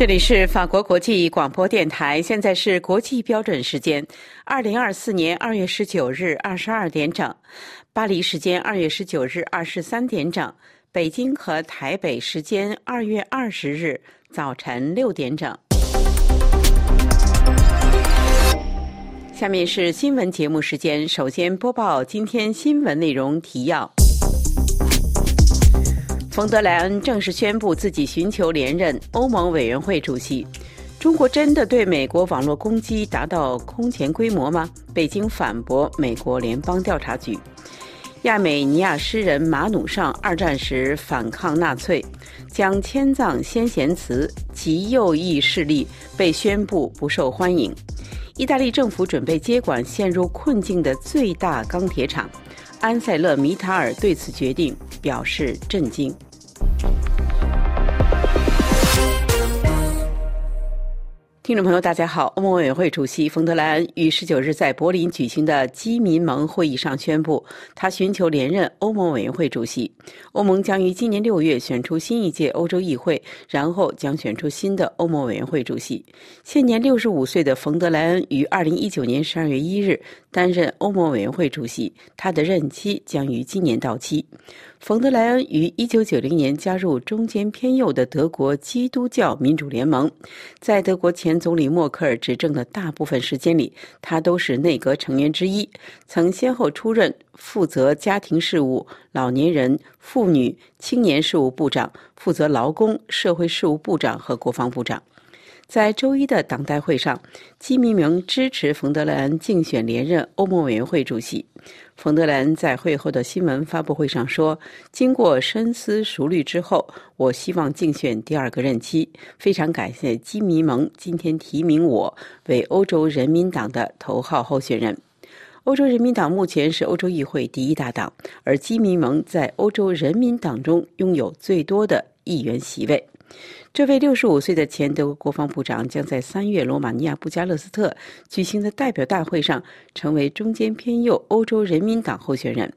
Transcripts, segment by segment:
这里是法国国际广播电台，现在是国际标准时间，二零二四年二月十九日二十二点整，巴黎时间二月十九日二十三点整，北京和台北时间二月二十日早晨六点整。下面是新闻节目时间，首先播报今天新闻内容提要。冯德莱恩正式宣布自己寻求连任欧盟委员会主席。中国真的对美国网络攻击达到空前规模吗？北京反驳美国联邦调查局。亚美尼亚诗人马努尚二战时反抗纳粹，将迁葬先贤祠，极右翼势力被宣布不受欢迎。意大利政府准备接管陷入困境的最大钢铁厂。安塞勒米塔尔对此决定表示震惊。听众朋友，大家好。欧盟委员会主席冯德莱恩于十九日在柏林举行的基民盟会议上宣布，他寻求连任欧盟委员会主席。欧盟将于今年六月选出新一届欧洲议会，然后将选出新的欧盟委员会主席。现年六十五岁的冯德莱恩于二零一九年十二月一日担任欧盟委员会主席，他的任期将于今年到期。冯德莱恩于一九九零年加入中间偏右的德国基督教民主联盟，在德国前总理默克尔执政的大部分时间里，他都是内阁成员之一，曾先后出任负责家庭事务、老年人、妇女、青年事务部长，负责劳工社会事务部长和国防部长。在周一的党代会上，基民盟支持冯德莱恩竞选连任欧盟委员会主席。冯德莱恩在会后的新闻发布会上说：“经过深思熟虑之后，我希望竞选第二个任期。非常感谢基民盟今天提名我为欧洲人民党的头号候选人。欧洲人民党目前是欧洲议会第一大党，而基民盟在欧洲人民党中拥有最多的议员席位。”这位六十五岁的前德国国防部长将在三月罗马尼亚布加勒斯特举行的代表大会上成为中间偏右欧洲人民党候选人。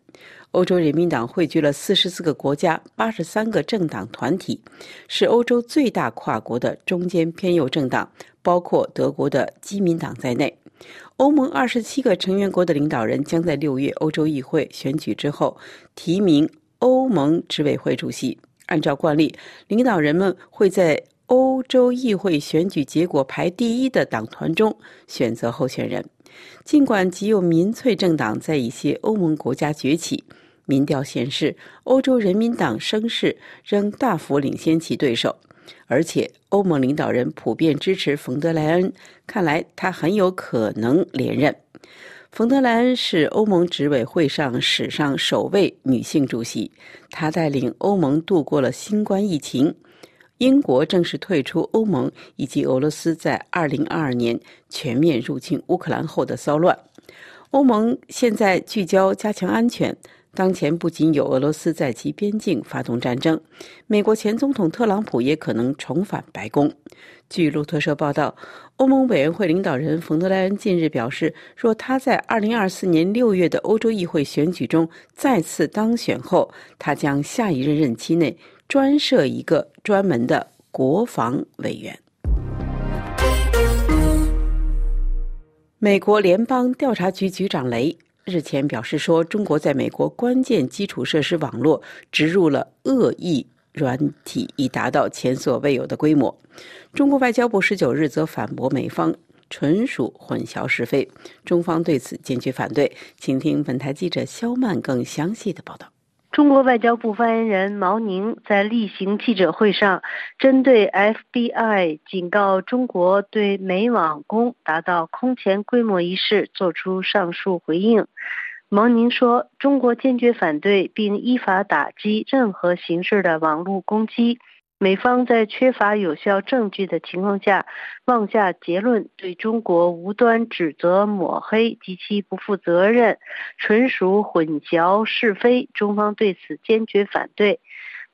欧洲人民党汇聚了四十四个国家、八十三个政党团体，是欧洲最大跨国的中间偏右政党，包括德国的基民党在内。欧盟二十七个成员国的领导人将在六月欧洲议会选举之后提名欧盟执委会主席。按照惯例，领导人们会在欧洲议会选举结果排第一的党团中选择候选人。尽管极右民粹政党在一些欧盟国家崛起，民调显示欧洲人民党声势仍大幅领先其对手，而且欧盟领导人普遍支持冯德莱恩，看来他很有可能连任。冯德莱恩是欧盟执委会上史上首位女性主席，她带领欧盟度过了新冠疫情、英国正式退出欧盟以及俄罗斯在2022年全面入侵乌克兰后的骚乱。欧盟现在聚焦加强安全。当前不仅有俄罗斯在其边境发动战争，美国前总统特朗普也可能重返白宫。据路透社报道，欧盟委员会领导人冯德莱恩近日表示，若他在2024年6月的欧洲议会选举中再次当选后，他将下一任任期内专设一个专门的国防委员。美国联邦调查局局长雷。日前表示说，中国在美国关键基础设施网络植入了恶意软体，已达到前所未有的规模。中国外交部十九日则反驳美方纯属混淆是非，中方对此坚决反对。请听本台记者肖曼更详细的报道。中国外交部发言人毛宁在例行记者会上，针对 FBI 警告中国对美网攻达到空前规模一事作出上述回应。蒙宁说：“中国坚决反对并依法打击任何形式的网络攻击。”美方在缺乏有效证据的情况下妄下结论，对中国无端指责抹黑，及其不负责任，纯属混淆是非。中方对此坚决反对。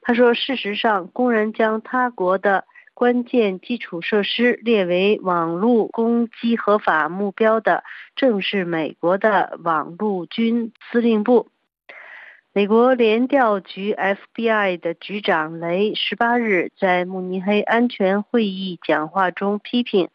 他说：“事实上，公然将他国的关键基础设施列为网络攻击合法目标的，正是美国的网络军司令部。”美国联调局 FBI 的局长雷十八日在慕尼黑安全会议讲话中批评，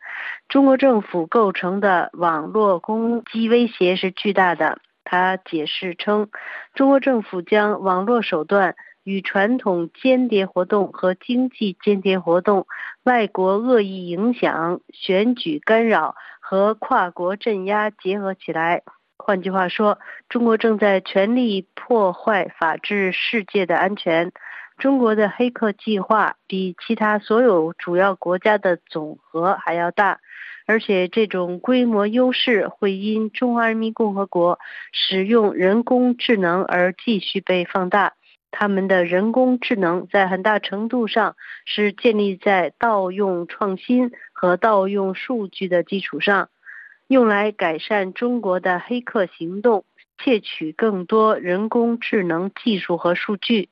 中国政府构成的网络攻击威胁是巨大的。他解释称，中国政府将网络手段与传统间谍活动和经济间谍活动、外国恶意影响、选举干扰和跨国镇压结合起来。换句话说，中国正在全力破坏法治世界的安全。中国的黑客计划比其他所有主要国家的总和还要大，而且这种规模优势会因中华人民共和国使用人工智能而继续被放大。他们的人工智能在很大程度上是建立在盗用创新和盗用数据的基础上。用来改善中国的黑客行动，窃取更多人工智能技术和数据。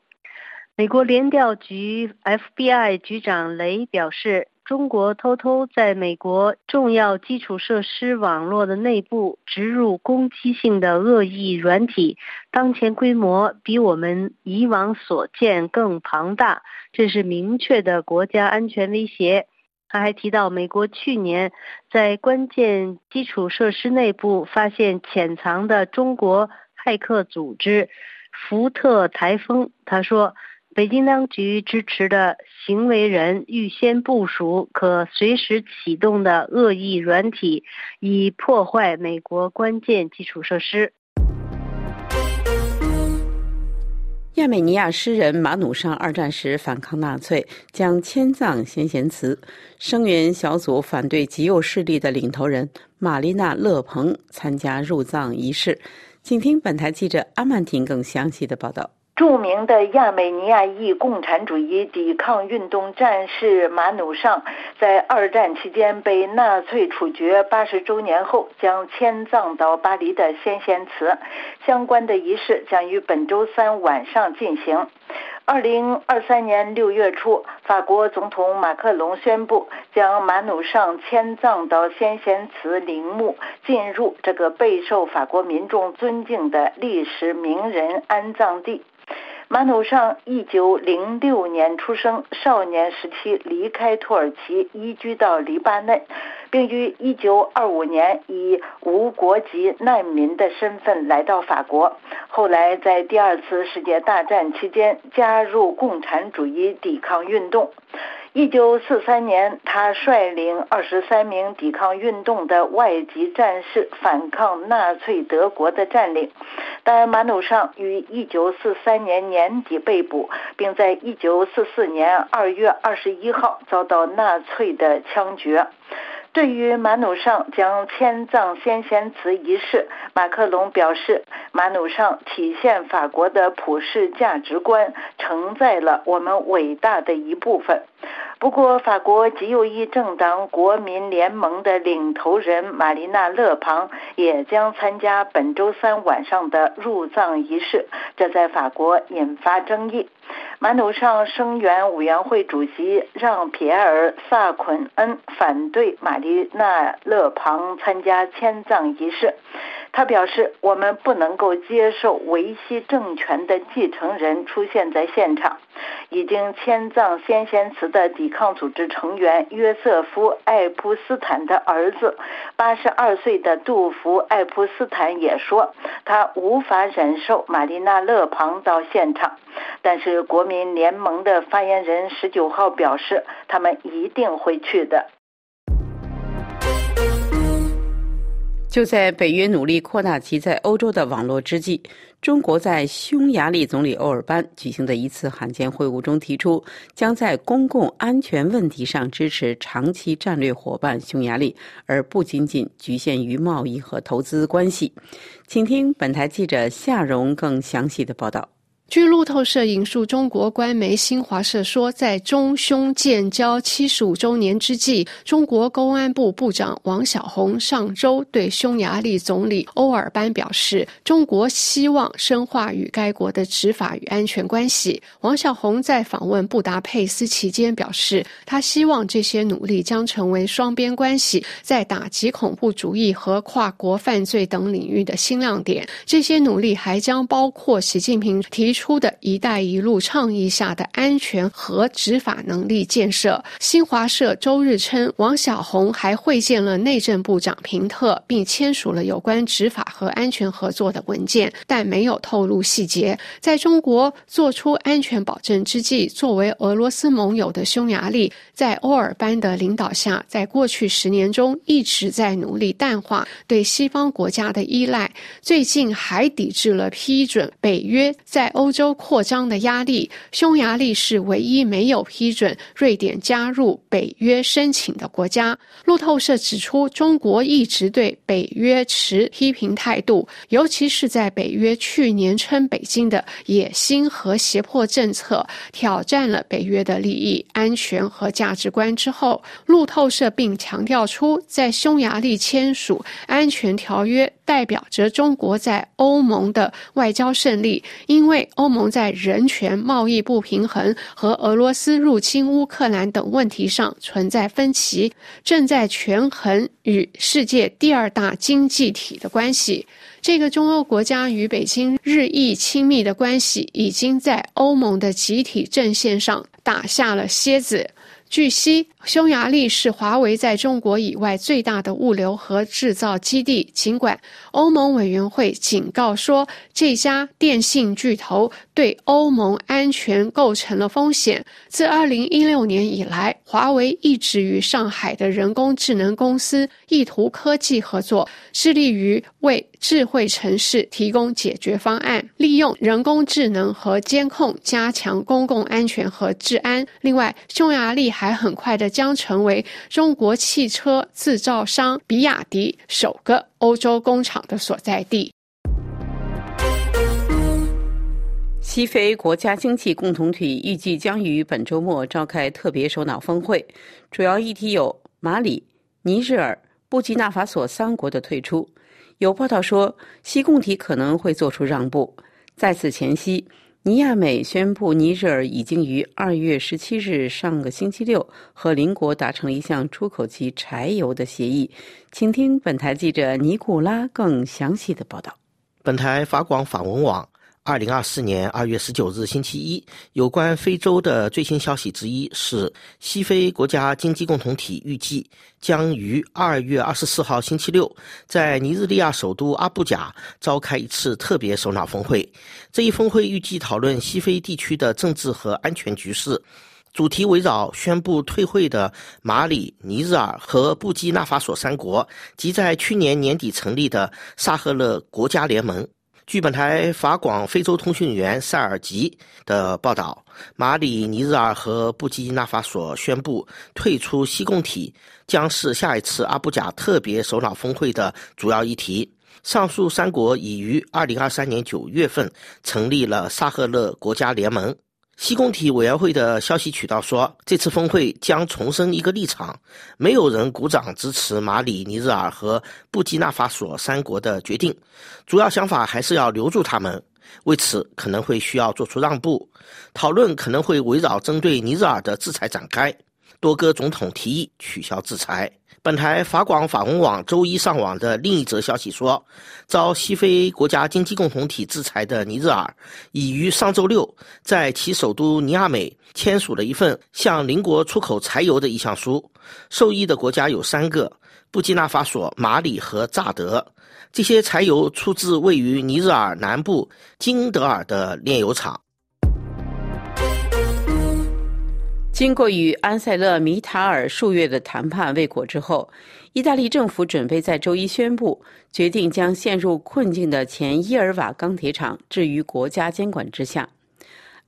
美国联调局 FBI 局长雷表示，中国偷偷在美国重要基础设施网络的内部植入攻击性的恶意软体，当前规模比我们以往所见更庞大，这是明确的国家安全威胁。他还提到，美国去年在关键基础设施内部发现潜藏的中国骇客组织“福特台风”。他说，北京当局支持的行为人预先部署可随时启动的恶意软体，以破坏美国关键基础设施。亚美尼亚诗人马努尚二战时反抗纳粹，将迁葬先贤祠。声援小组反对极右势力的领头人玛丽娜·勒庞参加入葬仪式。请听本台记者阿曼婷更详细的报道。著名的亚美尼亚裔共产主义抵抗运动战士马努尚，在二战期间被纳粹处决八十周年后，将迁葬到巴黎的先贤祠。相关的仪式将于本周三晚上进行。二零二三年六月初，法国总统马克龙宣布将马努尚迁葬到先贤祠陵墓，进入这个备受法国民众尊敬的历史名人安葬地。马努上一九零六年出生，少年时期离开土耳其，移居到黎巴嫩，并于一九二五年以无国籍难民的身份来到法国。后来在第二次世界大战期间加入共产主义抵抗运动。一九四三年，他率领二十三名抵抗运动的外籍战士反抗纳粹德国的占领，但马努尚于一九四三年年底被捕，并在一九四四年二月二十一号遭到纳粹的枪决。对于马努尚将迁葬先贤祠一事，马克龙表示，马努尚体现法国的普世价值观，承载了我们伟大的一部分。不过，法国极右翼政党国民联盟的领头人玛丽娜·勒庞也将参加本周三晚上的入葬仪式，这在法国引发争议。马努上声援委员会主席让·皮埃尔·萨昆恩反对玛丽娜·勒庞参加迁葬仪式。他表示：“我们不能够接受维希政权的继承人出现在现场。”已经迁葬先贤祠的抵抗组织成员约瑟夫·爱普斯坦的儿子，八十二岁的杜福·爱普斯坦也说，他无法忍受玛丽娜·勒庞到现场。但是国民联盟的发言人十九号表示，他们一定会去的。就在北约努力扩大其在欧洲的网络之际，中国在匈牙利总理欧尔班举行的一次罕见会晤中提出，将在公共安全问题上支持长期战略伙伴匈牙利，而不仅仅局限于贸易和投资关系。请听本台记者夏荣更详细的报道。据路透社引述中国官媒新华社说，在中匈建交七十五周年之际，中国公安部部长王小红上周对匈牙利总理欧尔班表示，中国希望深化与该国的执法与安全关系。王小红在访问布达佩斯期间表示，他希望这些努力将成为双边关系在打击恐怖主义和跨国犯罪等领域的新亮点。这些努力还将包括习近平提出。出的一带一路倡议下的安全和执法能力建设。新华社周日称，王小红还会见了内政部长平特，并签署了有关执法和安全合作的文件，但没有透露细节。在中国做出安全保证之际，作为俄罗斯盟友的匈牙利，在欧尔班的领导下，在过去十年中一直在努力淡化对西方国家的依赖，最近还抵制了批准北约在欧。洲扩张的压力，匈牙利是唯一没有批准瑞典加入北约申请的国家。路透社指出，中国一直对北约持批评态度，尤其是在北约去年称北京的野心和胁迫政策挑战了北约的利益、安全和价值观之后。路透社并强调出，在匈牙利签署安全条约。代表着中国在欧盟的外交胜利，因为欧盟在人权、贸易不平衡和俄罗斯入侵乌克兰等问题上存在分歧，正在权衡与世界第二大经济体的关系。这个中欧国家与北京日益亲密的关系，已经在欧盟的集体阵线上打下了楔子。据悉。匈牙利是华为在中国以外最大的物流和制造基地。尽管欧盟委员会警告说这家电信巨头对欧盟安全构成了风险，自2016年以来，华为一直与上海的人工智能公司意图科技合作，致力于为智慧城市提供解决方案，利用人工智能和监控加强公共安全和治安。另外，匈牙利还很快的。将成为中国汽车制造商比亚迪首个欧洲工厂的所在地。西非国家经济共同体预计将于本周末召开特别首脑峰会，主要议题有马里、尼日尔、布基纳法索三国的退出。有报道说，西共体可能会做出让步。在此前夕。尼亚美宣布，尼日尔已经于二月十七日上个星期六和邻国达成了一项出口其柴油的协议。请听本台记者尼古拉更详细的报道。本台法广法文网。二零二四年二月十九日星期一，有关非洲的最新消息之一是，西非国家经济共同体预计将于二月二十四号星期六在尼日利亚首都阿布贾召开一次特别首脑峰会。这一峰会预计讨论西非地区的政治和安全局势，主题围绕宣布退会的马里、尼日尔和布基纳法索三国及在去年年底成立的萨赫勒国家联盟。据本台法广非洲通讯员塞尔吉的报道，马里、尼日尔和布基纳法索宣布退出西贡体，将是下一次阿布贾特别首脑峰会的主要议题。上述三国已于2023年9月份成立了萨赫勒国家联盟。西共体委员会的消息渠道说，这次峰会将重申一个立场：没有人鼓掌支持马里、尼日尔和布基纳法索三国的决定，主要想法还是要留住他们。为此，可能会需要做出让步。讨论可能会围绕针对尼日尔的制裁展开。多个总统提议取消制裁。本台法广法文网周一上网的另一则消息说，遭西非国家经济共同体制裁的尼日尔已于上周六在其首都尼亚美签署了一份向邻国出口柴油的意向书。受益的国家有三个：布基纳法索、马里和乍得。这些柴油出自位于尼日尔南部金德尔的炼油厂。经过与安塞勒米塔尔数月的谈判未果之后，意大利政府准备在周一宣布，决定将陷入困境的前伊尔瓦钢铁厂置于国家监管之下。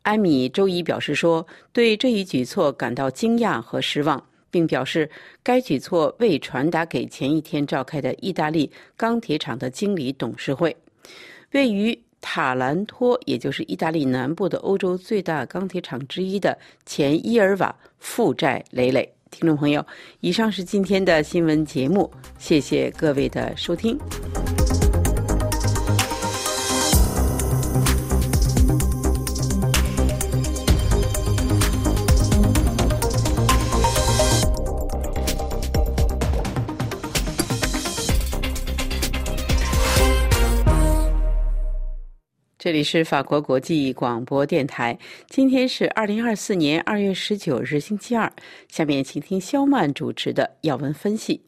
埃米周一表示说，对这一举措感到惊讶和失望，并表示该举措未传达给前一天召开的意大利钢铁厂的经理董事会。位于。塔兰托，也就是意大利南部的欧洲最大钢铁厂之一的前伊尔瓦负债累累。听众朋友，以上是今天的新闻节目，谢谢各位的收听。这里是法国国际广播电台。今天是二零二四年二月十九日，星期二。下面请听肖曼主持的要闻分析。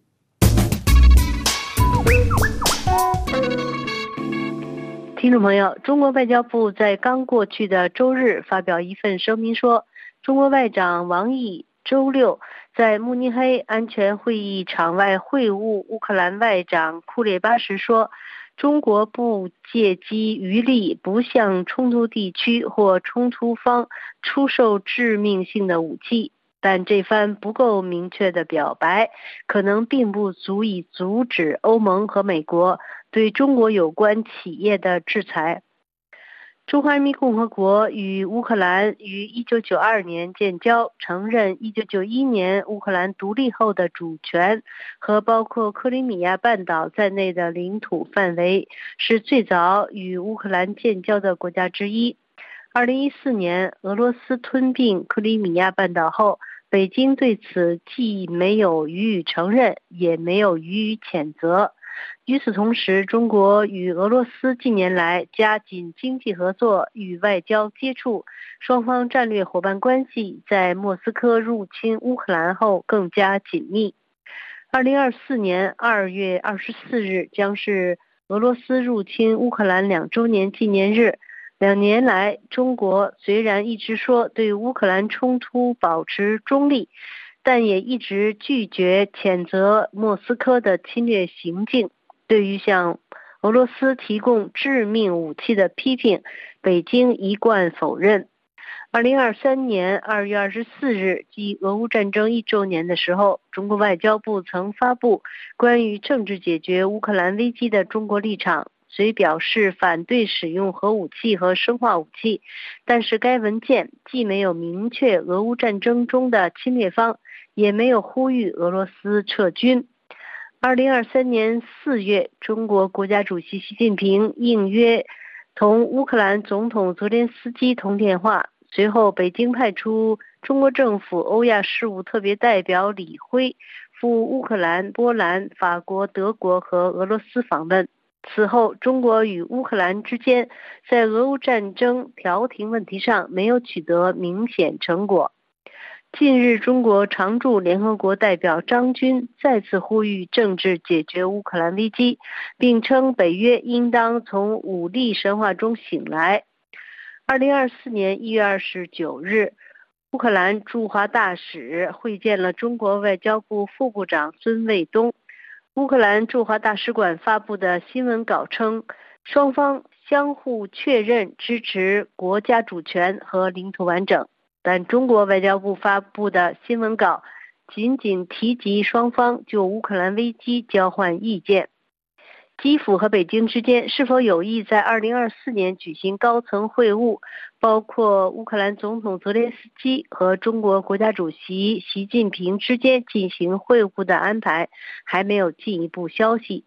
听众朋友，中国外交部在刚过去的周日发表一份声明说，中国外长王毅周六在慕尼黑安全会议场外会晤乌克兰外长库列巴时说。中国不借机余力，不向冲突地区或冲突方出售致命性的武器，但这番不够明确的表白，可能并不足以阻止欧盟和美国对中国有关企业的制裁。中华人民共和国与乌克兰于1992年建交，承认1991年乌克兰独立后的主权和包括克里米亚半岛在内的领土范围，是最早与乌克兰建交的国家之一。2014年，俄罗斯吞并克里米亚半岛后，北京对此既没有予以承认，也没有予以谴责。与此同时，中国与俄罗斯近年来加紧经济合作与外交接触，双方战略伙伴关系在莫斯科入侵乌克兰后更加紧密。二零二四年二月二十四日将是俄罗斯入侵乌克兰两周年纪念日。两年来，中国虽然一直说对乌克兰冲突保持中立。但也一直拒绝谴责莫斯科的侵略行径。对于向俄罗斯提供致命武器的批评，北京一贯否认。二零二三年二月二十四日，即俄乌战争一周年的时候，中国外交部曾发布关于政治解决乌克兰危机的中国立场，虽表示反对使用核武器和生化武器，但是该文件既没有明确俄乌战争中的侵略方。也没有呼吁俄罗斯撤军。二零二三年四月，中国国家主席习近平应约同乌克兰总统泽连斯基通电话。随后，北京派出中国政府欧亚事务特别代表李辉赴乌克兰、波兰、法国、德国和俄罗斯访问。此后，中国与乌克兰之间在俄乌战争调停问题上没有取得明显成果。近日，中国常驻联合国代表张军再次呼吁政治解决乌克兰危机，并称北约应当从武力神话中醒来。二零二四年一月二十九日，乌克兰驻华大使会见了中国外交部副部长孙卫东。乌克兰驻华大使馆发布的新闻稿称，双方相互确认支持国家主权和领土完整。但中国外交部发布的新闻稿仅仅提及双方就乌克兰危机交换意见。基辅和北京之间是否有意在2024年举行高层会晤，包括乌克兰总统泽连斯基和中国国家主席习近平之间进行会晤的安排，还没有进一步消息。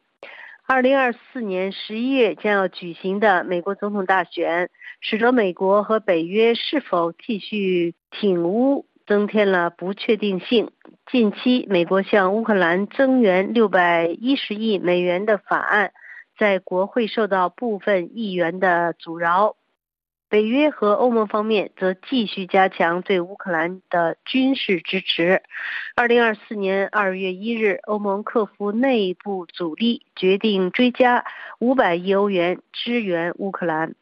二零二四年十一月将要举行的美国总统大选。使得美国和北约是否继续挺乌增添了不确定性。近期，美国向乌克兰增援六百一十亿美元的法案在国会受到部分议员的阻挠。北约和欧盟方面则继续加强对乌克兰的军事支持。二零二四年二月一日，欧盟克服内部阻力，决定追加五百亿欧元支援乌克兰。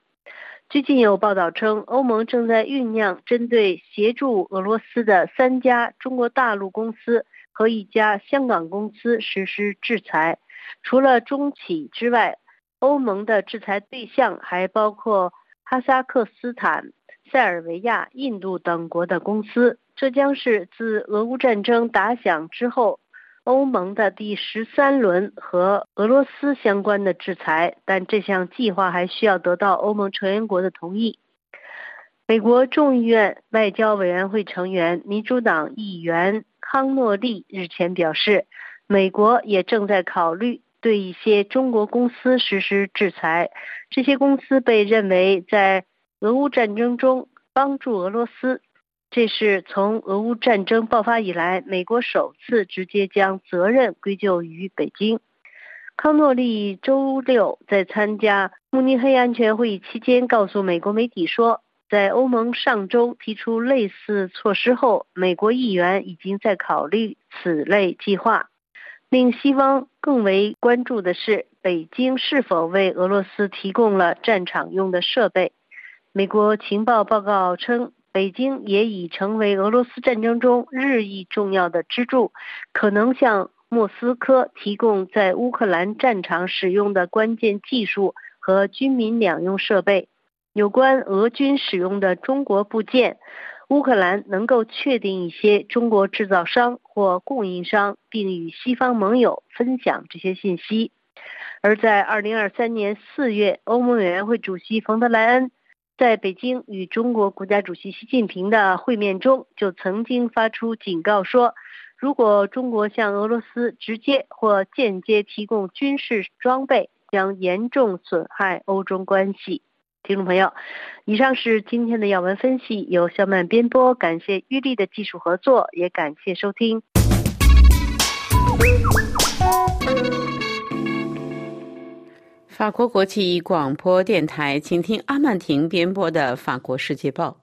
最近有报道称，欧盟正在酝酿针对协助俄罗斯的三家中国大陆公司和一家香港公司实施制裁。除了中企之外，欧盟的制裁对象还包括哈萨克斯坦、塞尔维亚、印度等国的公司。这将是自俄乌战争打响之后，欧盟的第十三轮和俄罗斯相关的制裁，但这项计划还需要得到欧盟成员国的同意。美国众议院外交委员会成员、民主党议员康诺利日前表示，美国也正在考虑对一些中国公司实施制裁。这些公司被认为在俄乌战争中帮助俄罗斯。这是从俄乌战争爆发以来，美国首次直接将责任归咎于北京。康诺利周六在参加慕尼黑安全会议期间告诉美国媒体说，在欧盟上周提出类似措施后，美国议员已经在考虑此类计划。令西方更为关注的是，北京是否为俄罗斯提供了战场用的设备。美国情报报告称。北京也已成为俄罗斯战争中日益重要的支柱，可能向莫斯科提供在乌克兰战场使用的关键技术和军民两用设备。有关俄军使用的中国部件，乌克兰能够确定一些中国制造商或供应商，并与西方盟友分享这些信息。而在2023年4月，欧盟委员会主席冯德莱恩。在北京与中国国家主席习近平的会面中，就曾经发出警告说，如果中国向俄罗斯直接或间接提供军事装备，将严重损害欧中关系。听众朋友，以上是今天的要闻分析，由肖曼编播，感谢玉丽的技术合作，也感谢收听。法国国际广播电台，请听阿曼婷编播的《法国世界报》。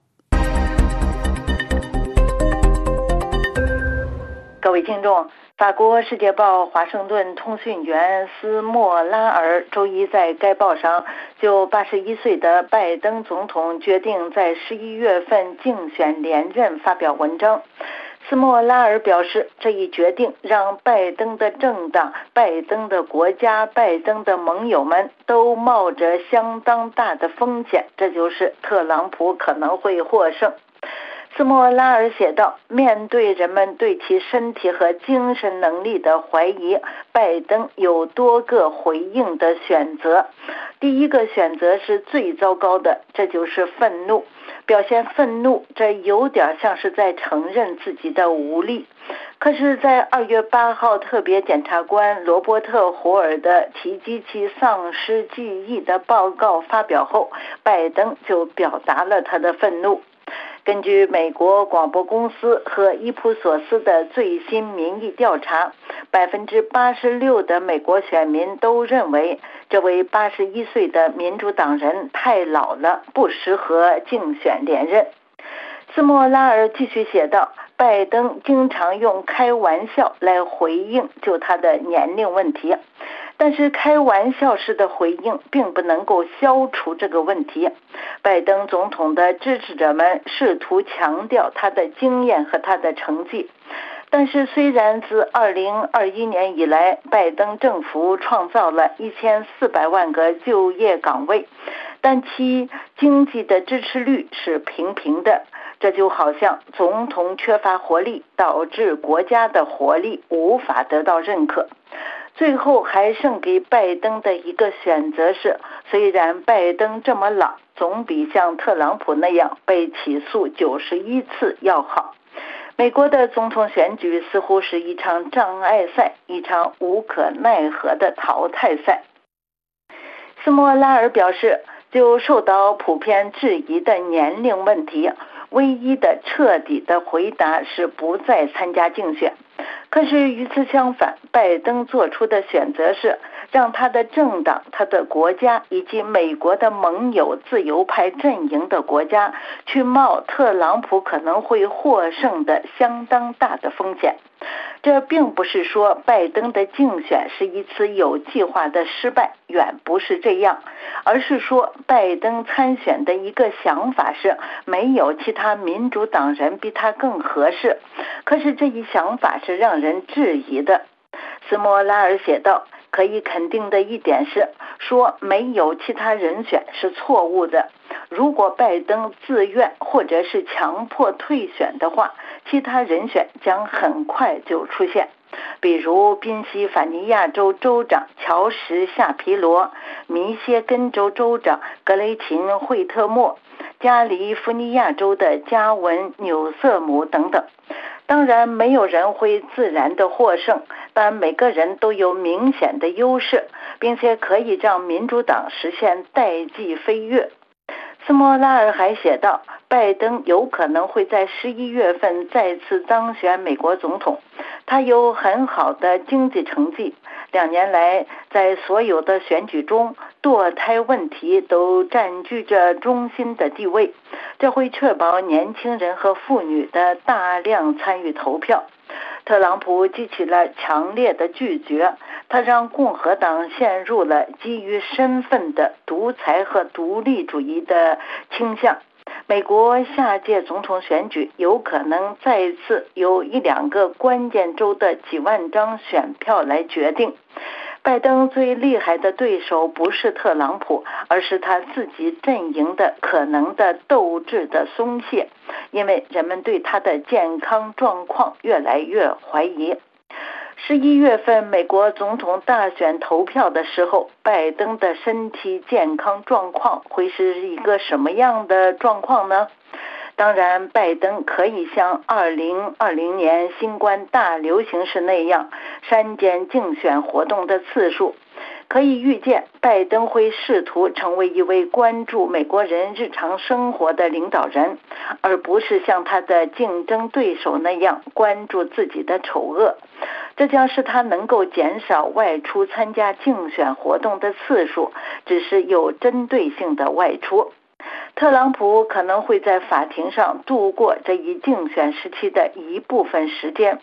各位听众，《法国世界报》华盛顿通讯员斯莫拉尔周一在该报上就八十一岁的拜登总统决定在十一月份竞选连任发表文章。斯莫拉尔表示，这一决定让拜登的政党、拜登的国家、拜登的盟友们都冒着相当大的风险，这就是特朗普可能会获胜。斯莫拉尔写道：“面对人们对其身体和精神能力的怀疑，拜登有多个回应的选择。第一个选择是最糟糕的，这就是愤怒。”表现愤怒，这有点像是在承认自己的无力。可是，在二月八号，特别检察官罗伯特·胡尔的提及其丧失记忆的报告发表后，拜登就表达了他的愤怒。根据美国广播公司和伊普索斯的最新民意调查，百分之八十六的美国选民都认为这位八十一岁的民主党人太老了，不适合竞选连任。斯莫拉尔继续写道：“拜登经常用开玩笑来回应就他的年龄问题。”但是开玩笑式的回应并不能够消除这个问题。拜登总统的支持者们试图强调他的经验和他的成绩，但是虽然自2021年以来，拜登政府创造了一千四百万个就业岗位，但其经济的支持率是平平的。这就好像总统缺乏活力，导致国家的活力无法得到认可。最后还剩给拜登的一个选择是：虽然拜登这么老，总比像特朗普那样被起诉九十一次要好。美国的总统选举似乎是一场障碍赛，一场无可奈何的淘汰赛。斯莫拉尔表示，就受到普遍质疑的年龄问题，唯一的彻底的回答是不再参加竞选。可是与此相反，拜登做出的选择是让他的政党、他的国家以及美国的盟友自由派阵营的国家去冒特朗普可能会获胜的相当大的风险。这并不是说拜登的竞选是一次有计划的失败，远不是这样，而是说拜登参选的一个想法是没有其他民主党人比他更合适。可是这一想法是让人质疑的。斯莫拉尔写道：“可以肯定的一点是，说没有其他人选是错误的。如果拜登自愿或者是强迫退选的话。”其他人选将很快就出现，比如宾夕法尼亚州州长乔什夏皮罗、密歇根州州长格雷琴惠特莫、加利福尼亚州的加文纽瑟姆等等。当然，没有人会自然的获胜，但每个人都有明显的优势，并且可以让民主党实现代际飞跃。斯莫拉尔还写道：“拜登有可能会在十一月份再次当选美国总统。他有很好的经济成绩，两年来在所有的选举中，堕胎问题都占据着中心的地位。这会确保年轻人和妇女的大量参与投票。”特朗普激起了强烈的拒绝，他让共和党陷入了基于身份的独裁和独立主义的倾向。美国下届总统选举有可能再次由一两个关键州的几万张选票来决定。拜登最厉害的对手不是特朗普，而是他自己阵营的可能的斗志的松懈，因为人们对他的健康状况越来越怀疑。十一月份美国总统大选投票的时候，拜登的身体健康状况会是一个什么样的状况呢？当然，拜登可以像二零二零年新冠大流行时那样删减竞选活动的次数。可以预见，拜登会试图成为一位关注美国人日常生活的领导人，而不是像他的竞争对手那样关注自己的丑恶。这将使他能够减少外出参加竞选活动的次数，只是有针对性的外出。特朗普可能会在法庭上度过这一竞选时期的一部分时间，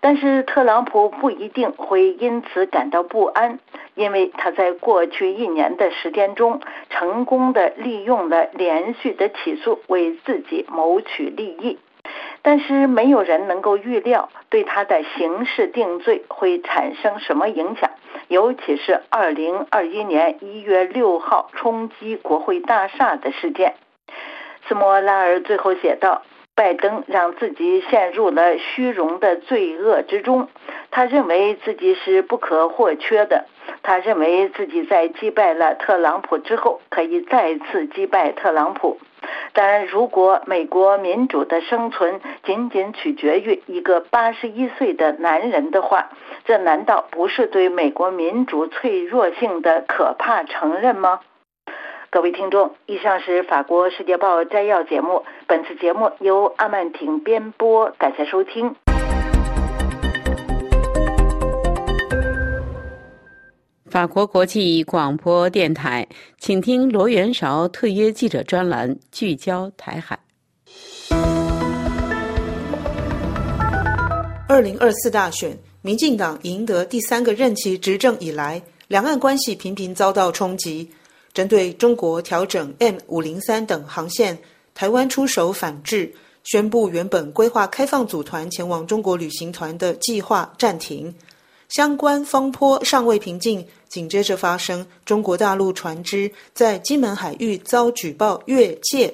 但是特朗普不一定会因此感到不安，因为他在过去一年的时间中成功的利用了连续的起诉为自己谋取利益。但是没有人能够预料对他的刑事定罪会产生什么影响，尤其是二零二一年一月六号冲击国会大厦的事件。斯莫拉尔最后写道：“拜登让自己陷入了虚荣的罪恶之中，他认为自己是不可或缺的，他认为自己在击败了特朗普之后可以再次击败特朗普。”但如果美国民主的生存仅仅取决于一个八十一岁的男人的话，这难道不是对美国民主脆弱性的可怕承认吗？各位听众，以上是法国《世界报》摘要节目，本次节目由阿曼婷编播，感谢收听。法国国际广播电台，请听罗元韶特约记者专栏，聚焦台海。二零二四大选，民进党赢得第三个任期执政以来，两岸关系频频遭到冲击。针对中国调整 M 五零三等航线，台湾出手反制，宣布原本规划开放组团前往中国旅行团的计划暂停。相关风波尚未平静。紧接着发生，中国大陆船只在金门海域遭举报越界，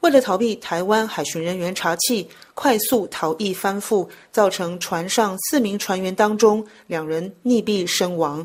为了逃避台湾海巡人员查缉，快速逃逸翻覆，造成船上四名船员当中两人溺毙身亡。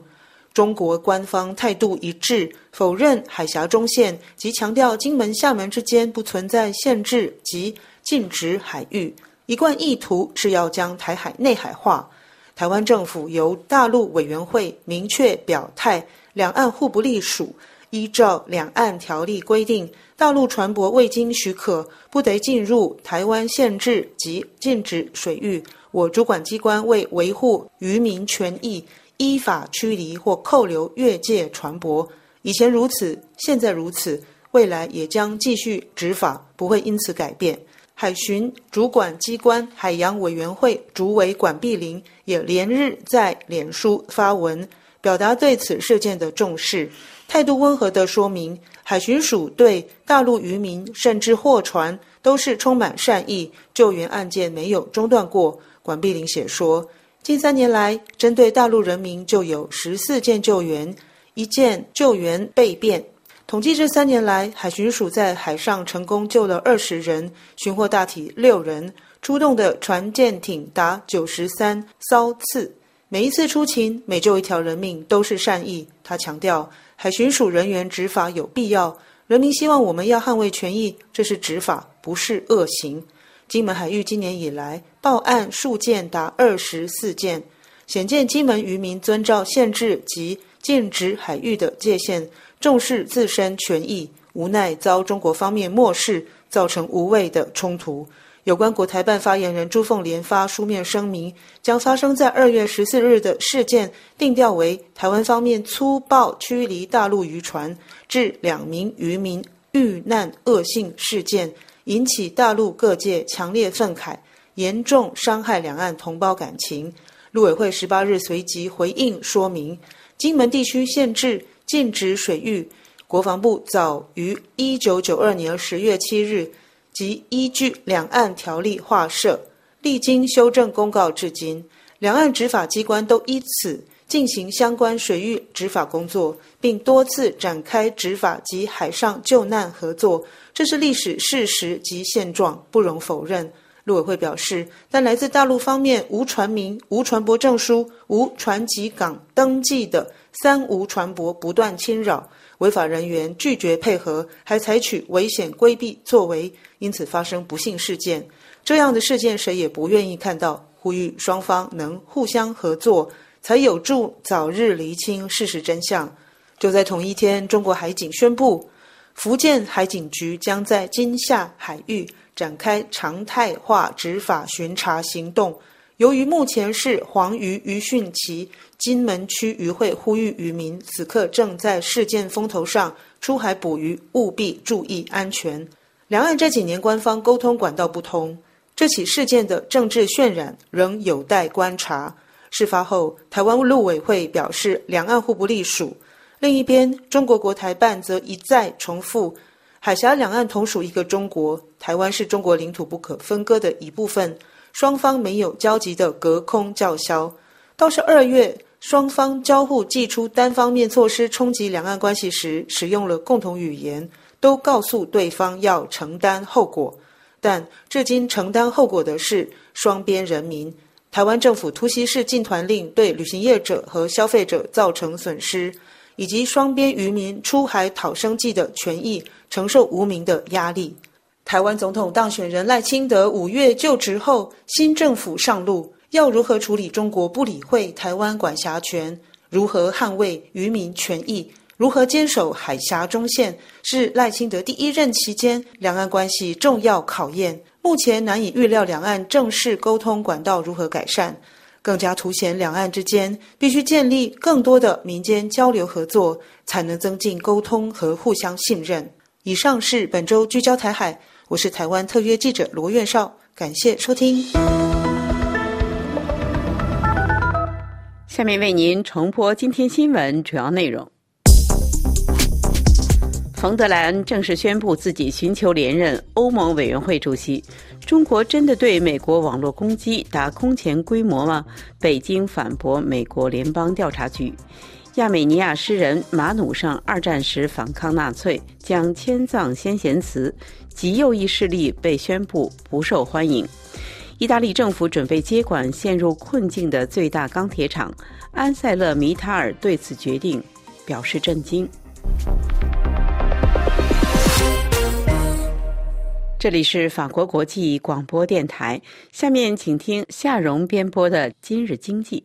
中国官方态度一致，否认海峡中线，及强调金门、厦门之间不存在限制及禁止海域，一贯意图是要将台海内海化。台湾政府由大陆委员会明确表态，两岸互不隶属。依照两岸条例规定，大陆船舶未经许可，不得进入台湾限制及禁止水域。我主管机关为维护渔民权益，依法驱离或扣留越界船舶。以前如此，现在如此，未来也将继续执法，不会因此改变。海巡主管机关海洋委员会主委管碧玲也连日在脸书发文，表达对此事件的重视，态度温和地说明，海巡署对大陆渔民甚至货船都是充满善意，救援案件没有中断过。管碧玲写说，近三年来，针对大陆人民就有十四件救援，一件救援被变。统计这三年来，海巡署在海上成功救了二十人，寻获大体六人。出动的船舰艇达九十三艘次。每一次出勤，每救一条人命都是善意。他强调，海巡署人员执法有必要，人民希望我们要捍卫权益，这是执法，不是恶行。金门海域今年以来报案数件达二十四件，显见金门渔民遵照限制及禁止海域的界限，重视自身权益，无奈遭中国方面漠视，造成无谓的冲突。有关国台办发言人朱凤莲发书面声明，将发生在二月十四日的事件定调为台湾方面粗暴驱离大陆渔船，致两名渔民遇难恶性事件，引起大陆各界强烈愤慨，严重伤害两岸同胞感情。陆委会十八日随即回应说明，金门地区限制禁止水域，国防部早于一九九二年十月七日。即依据两岸条例划设，历经修正公告至今，两岸执法机关都依此进行相关水域执法工作，并多次展开执法及海上救难合作，这是历史事实及现状，不容否认。陆委会表示，但来自大陆方面无船名、无船舶证书、无船籍港登记的三无船舶不断侵扰。违法人员拒绝配合，还采取危险规避作为，因此发生不幸事件。这样的事件谁也不愿意看到。呼吁双方能互相合作，才有助早日厘清事实真相。就在同一天，中国海警宣布，福建海警局将在金厦海域展开常态化执法巡查行动。由于目前是黄鱼渔汛期。金门区渔会呼吁渔民，此刻正在事件风头上出海捕鱼，务必注意安全。两岸这几年官方沟通管道不通，这起事件的政治渲染仍有待观察。事发后，台湾陆委会表示两岸互不隶属。另一边，中国国台办则一再重复，海峡两岸同属一个中国，台湾是中国领土不可分割的一部分，双方没有交集的隔空叫嚣。倒是二月。双方交互祭出单方面措施冲击两岸关系时，使用了共同语言，都告诉对方要承担后果。但至今承担后果的是双边人民。台湾政府突袭式禁团令对旅行业者和消费者造成损失，以及双边渔民出海讨生计的权益承受无名的压力。台湾总统当选人赖清德五月就职后，新政府上路。要如何处理中国不理会台湾管辖权？如何捍卫渔民权益？如何坚守海峡中线？是赖清德第一任期间两岸关系重要考验。目前难以预料两岸正式沟通管道如何改善，更加凸显两岸之间必须建立更多的民间交流合作，才能增进沟通和互相信任。以上是本周聚焦台海，我是台湾特约记者罗月少，感谢收听。下面为您重播今天新闻主要内容。冯德兰正式宣布自己寻求连任欧盟委员会主席。中国真的对美国网络攻击达空前规模吗？北京反驳美国联邦调查局。亚美尼亚诗人马努上二战时反抗纳粹，将迁葬先贤祠。极右翼势力被宣布不受欢迎。意大利政府准备接管陷入困境的最大钢铁厂，安塞勒米塔尔对此决定表示震惊。这里是法国国际广播电台，下面请听夏荣编播的《今日经济》。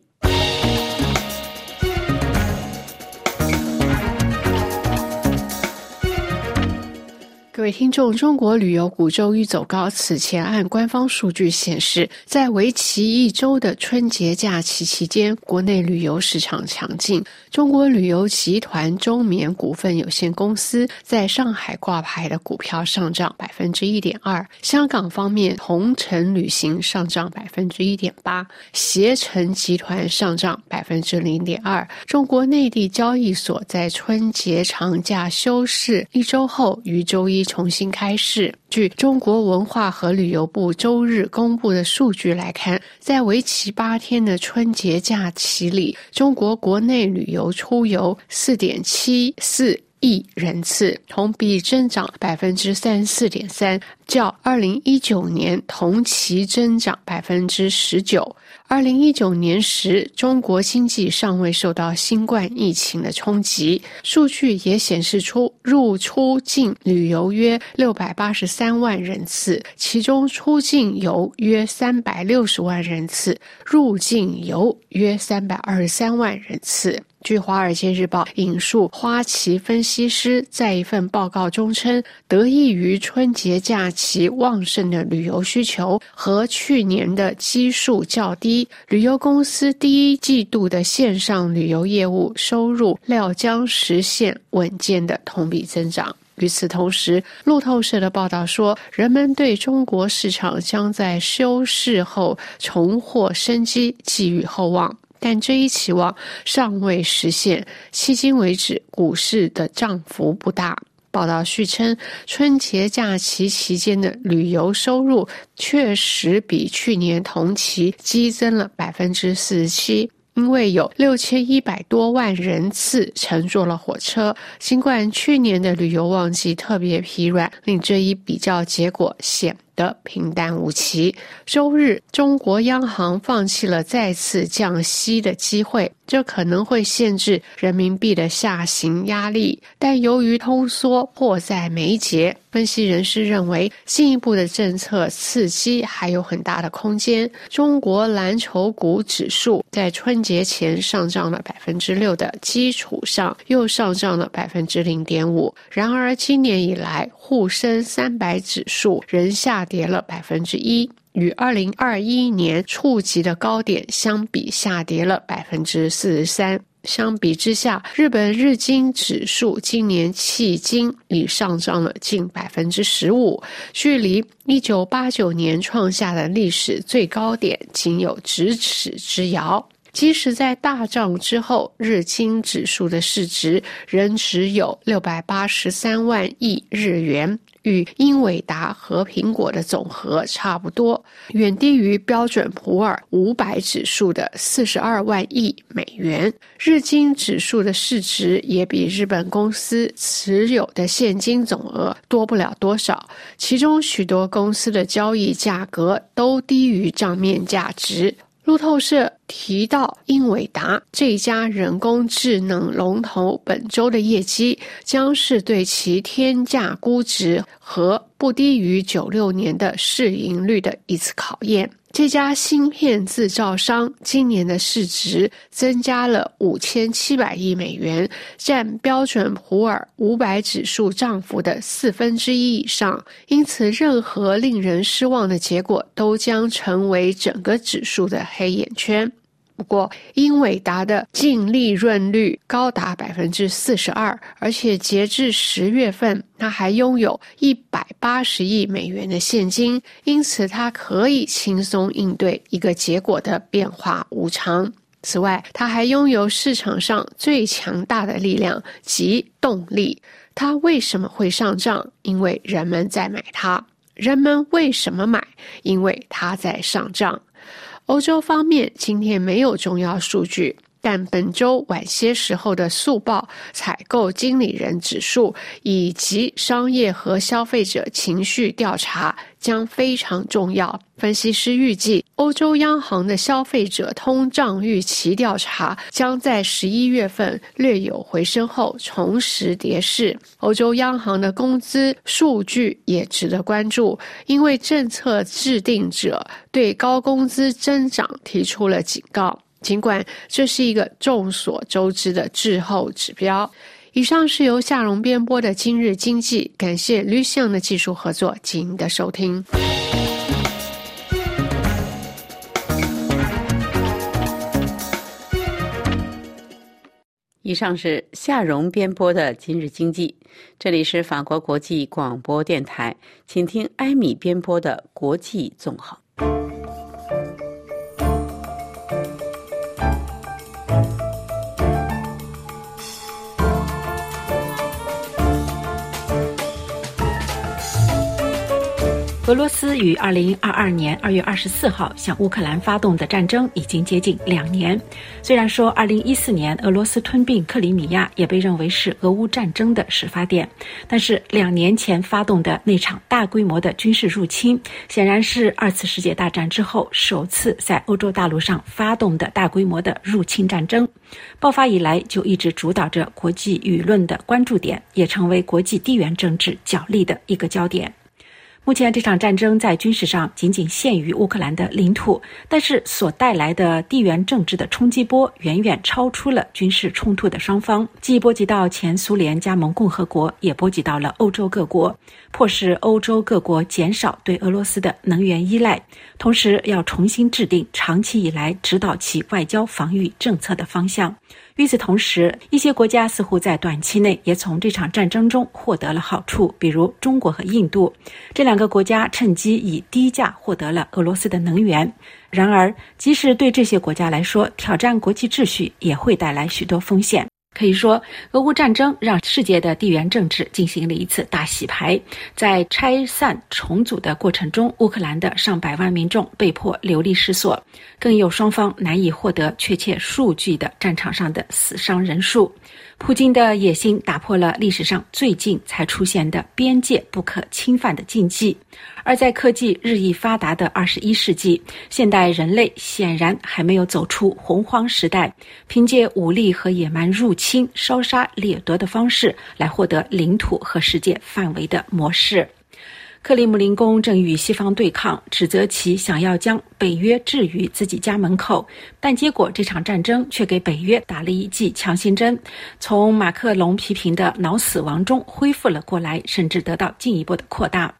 各位听众，中国旅游股周一走高。此前按官方数据显示，在为期一周的春节假期期间，国内旅游市场强劲。中国旅游集团中缅股份有限公司在上海挂牌的股票上涨百分之一点二。香港方面，同程旅行上涨百分之一点八，携程集团上涨百分之零点二。中国内地交易所，在春节长假休市一周后，于周一。重新开市。据中国文化和旅游部周日公布的数据来看，在为期八天的春节假期里，中国国内旅游出游四点七四亿人次，同比增长百分之三十四点三，较二零一九年同期增长百分之十九。二零一九年时，中国经济尚未受到新冠疫情的冲击，数据也显示出入出境旅游约六百八十三万人次，其中出境游约三百六十万人次，入境游约三百二十三万人次。据《华尔街日报》引述花旗分析师在一份报告中称，得益于春节假期旺盛的旅游需求和去年的基数较低，旅游公司第一季度的线上旅游业务收入料将实现稳健的同比增长。与此同时，路透社的报道说，人们对中国市场将在休市后重获生机寄予厚望。但这一期望尚未实现。迄今为止，股市的涨幅不大。报道续称，春节假期期间的旅游收入确实比去年同期激增了百分之四十七，因为有六千一百多万人次乘坐了火车。尽管去年的旅游旺季特别疲软，令这一比较结果显。的平淡无奇。周日，中国央行放弃了再次降息的机会，这可能会限制人民币的下行压力。但由于通缩迫在眉睫，分析人士认为进一步的政策刺激还有很大的空间。中国蓝筹股指数在春节前上涨了百分之六的基础上，又上涨了百分之零点五。然而，今年以来，沪深三百指数仍下。跌了百分之一，与二零二一年触及的高点相比，下跌了百分之四十三。相比之下，日本日经指数今年迄今已上涨了近百分之十五，距离一九八九年创下的历史最高点仅有咫尺之遥。即使在大涨之后，日经指数的市值仍只有六百八十三万亿日元。与英伟达和苹果的总和差不多，远低于标准普尔五百指数的四十二万亿美元。日经指数的市值也比日本公司持有的现金总额多不了多少，其中许多公司的交易价格都低于账面价值。路透社提到，英伟达这家人工智能龙头本周的业绩将是对其天价估值和不低于九六年的市盈率的一次考验。这家芯片制造商今年的市值增加了五千七百亿美元，占标准普尔五百指数涨幅的四分之一以上。因此，任何令人失望的结果都将成为整个指数的黑眼圈。不过，英伟达的净利润率高达百分之四十二，而且截至十月份，它还拥有一百八十亿美元的现金，因此它可以轻松应对一个结果的变化无常。此外，它还拥有市场上最强大的力量及动力。它为什么会上涨？因为人们在买它。人们为什么买？因为它在上涨。欧洲方面今天没有重要数据，但本周晚些时候的速报采购经理人指数以及商业和消费者情绪调查。将非常重要。分析师预计，欧洲央行的消费者通胀预期调查将在十一月份略有回升后重拾跌势。欧洲央行的工资数据也值得关注，因为政策制定者对高工资增长提出了警告。尽管这是一个众所周知的滞后指标。以上是由夏荣编播的《今日经济》，感谢吕向的技术合作及您的收听。以上是夏荣编播的《今日经济》，这里是法国国际广播电台，请听艾米编播的《国际纵横》。俄罗斯于二零二二年二月二十四号向乌克兰发动的战争已经接近两年。虽然说二零一四年俄罗斯吞并克里米亚也被认为是俄乌战争的始发点，但是两年前发动的那场大规模的军事入侵，显然是二次世界大战之后首次在欧洲大陆上发动的大规模的入侵战争。爆发以来就一直主导着国际舆论的关注点，也成为国际地缘政治角力的一个焦点。目前这场战争在军事上仅仅限于乌克兰的领土，但是所带来的地缘政治的冲击波远远超出了军事冲突的双方，既波及到前苏联加盟共和国，也波及到了欧洲各国，迫使欧洲各国减少对俄罗斯的能源依赖，同时要重新制定长期以来指导其外交防御政策的方向。与此同时，一些国家似乎在短期内也从这场战争中获得了好处，比如中国和印度这两个国家趁机以低价获得了俄罗斯的能源。然而，即使对这些国家来说，挑战国际秩序也会带来许多风险。可以说，俄乌战争让世界的地缘政治进行了一次大洗牌。在拆散重组的过程中，乌克兰的上百万民众被迫流离失所，更有双方难以获得确切数据的战场上的死伤人数。普京的野心打破了历史上最近才出现的边界不可侵犯的禁忌，而在科技日益发达的二十一世纪，现代人类显然还没有走出洪荒时代，凭借武力和野蛮入侵、烧杀掠夺的方式来获得领土和世界范围的模式。克里姆林宫正与西方对抗，指责其想要将北约置于自己家门口，但结果这场战争却给北约打了一剂强心针，从马克龙批评的脑死亡中恢复了过来，甚至得到进一步的扩大。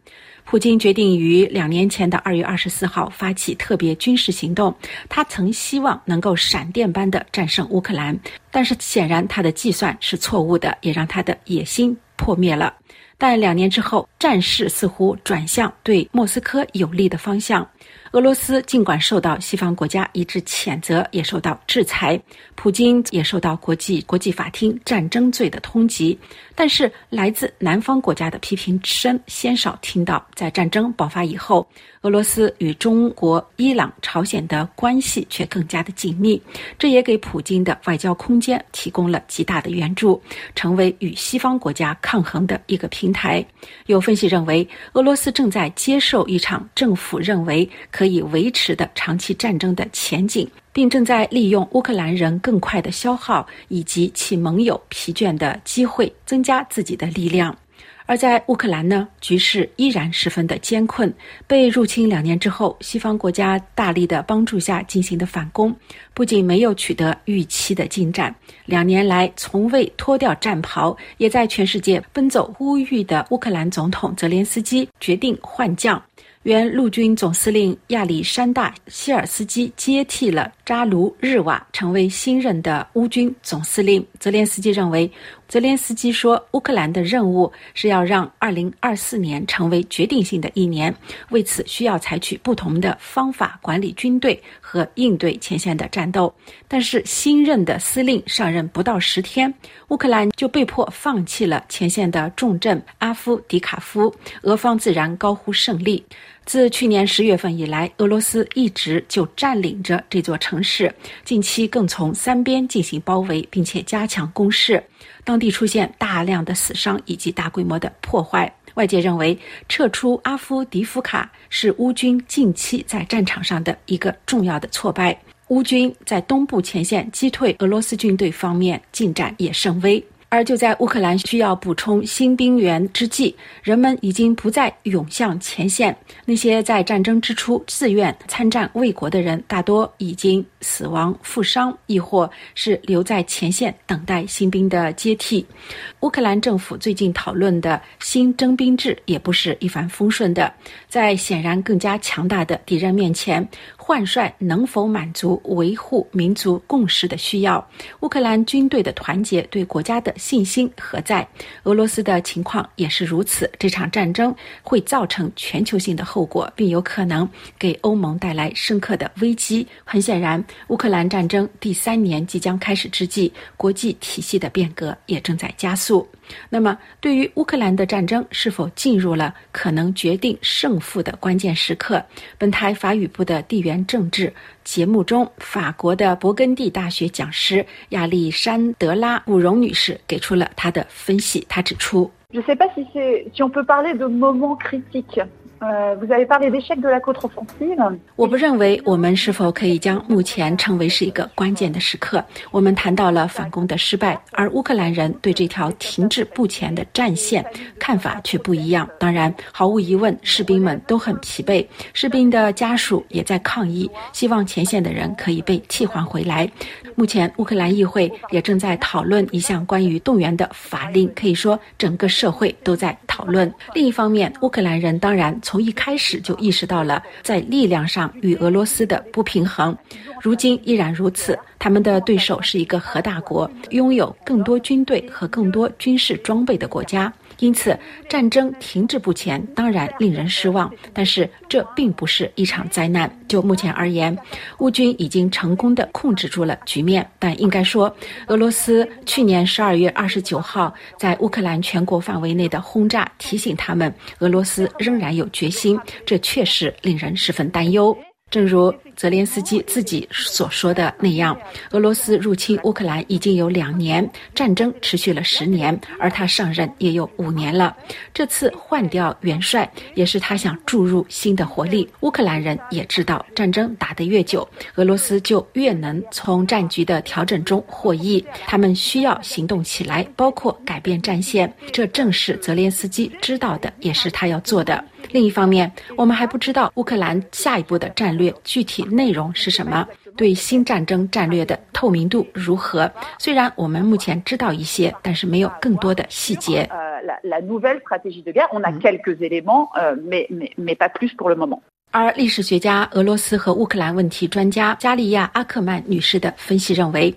普京决定于两年前的二月二十四号发起特别军事行动，他曾希望能够闪电般的战胜乌克兰，但是显然他的计算是错误的，也让他的野心破灭了。但两年之后，战事似乎转向对莫斯科有利的方向。俄罗斯尽管受到西方国家一致谴责，也受到制裁，普京也受到国际国际法庭战争罪的通缉。但是，来自南方国家的批评声鲜少听到。在战争爆发以后，俄罗斯与中国、伊朗、朝鲜的关系却更加的紧密，这也给普京的外交空间提供了极大的援助，成为与西方国家抗衡的一个平台。有分析认为，俄罗斯正在接受一场政府认为可以维持的长期战争的前景。并正在利用乌克兰人更快的消耗以及其盟友疲倦的机会，增加自己的力量。而在乌克兰呢，局势依然十分的艰困。被入侵两年之后，西方国家大力的帮助下进行的反攻，不仅没有取得预期的进展，两年来从未脱掉战袍，也在全世界奔走呼吁的乌克兰总统泽连斯基决定换将。原陆军总司令亚历山大·希尔斯基接替了扎卢日瓦，成为新任的乌军总司令。泽连斯基认为。泽连斯基说：“乌克兰的任务是要让2024年成为决定性的一年，为此需要采取不同的方法管理军队和应对前线的战斗。但是新任的司令上任不到十天，乌克兰就被迫放弃了前线的重镇阿夫迪卡夫，俄方自然高呼胜利。自去年十月份以来，俄罗斯一直就占领着这座城市，近期更从三边进行包围，并且加强攻势。”当地出现大量的死伤以及大规模的破坏，外界认为撤出阿夫迪夫卡是乌军近期在战场上的一个重要的挫败。乌军在东部前线击退俄罗斯军队方面进展也甚微。而就在乌克兰需要补充新兵员之际，人们已经不再涌向前线。那些在战争之初自愿参战卫国的人，大多已经死亡、负伤，亦或是留在前线等待新兵的接替。乌克兰政府最近讨论的新征兵制也不是一帆风顺的。在显然更加强大的敌人面前，换帅能否满足维护民族共识的需要？乌克兰军队的团结对国家的信心何在？俄罗斯的情况也是如此。这场战争会造成全球性的后果，并有可能给欧盟带来深刻的危机。很显然，乌克兰战争第三年即将开始之际，国际体系的变革也正在加速。那么，对于乌克兰的战争是否进入了可能决定胜负的关键时刻，本台法语部的地缘政治节目中，法国的勃艮第大学讲师亚历山德拉·古荣女士给出了她的分析。她指出。我不认为我们是否可以将目前称为是一个关键的时刻。我们谈到了反攻的失败，而乌克兰人对这条停滞不前的战线看法却不一样。当然，毫无疑问，士兵们都很疲惫，士兵的家属也在抗议，希望前线的人可以被替换回来。目前，乌克兰议会也正在讨论一项关于动员的法令，可以说整个社会都在讨论。另一方面，乌克兰人当然。从一开始就意识到了在力量上与俄罗斯的不平衡，如今依然如此。他们的对手是一个核大国，拥有更多军队和更多军事装备的国家。因此，战争停滞不前当然令人失望，但是这并不是一场灾难。就目前而言，乌军已经成功的控制住了局面。但应该说，俄罗斯去年十二月二十九号在乌克兰全国范围内的轰炸，提醒他们俄罗斯仍然有决心。这确实令人十分担忧。正如泽连斯基自己所说的那样，俄罗斯入侵乌克兰已经有两年，战争持续了十年，而他上任也有五年了。这次换掉元帅，也是他想注入新的活力。乌克兰人也知道，战争打得越久，俄罗斯就越能从战局的调整中获益。他们需要行动起来，包括改变战线。这正是泽连斯基知道的，也是他要做的。另一方面，我们还不知道乌克兰下一步的战略具体内容是什么，对新战争战略的透明度如何？虽然我们目前知道一些，但是没有更多的细节。而历史学家、俄罗斯和乌克兰问题专家加利亚·阿克曼女士的分析认为。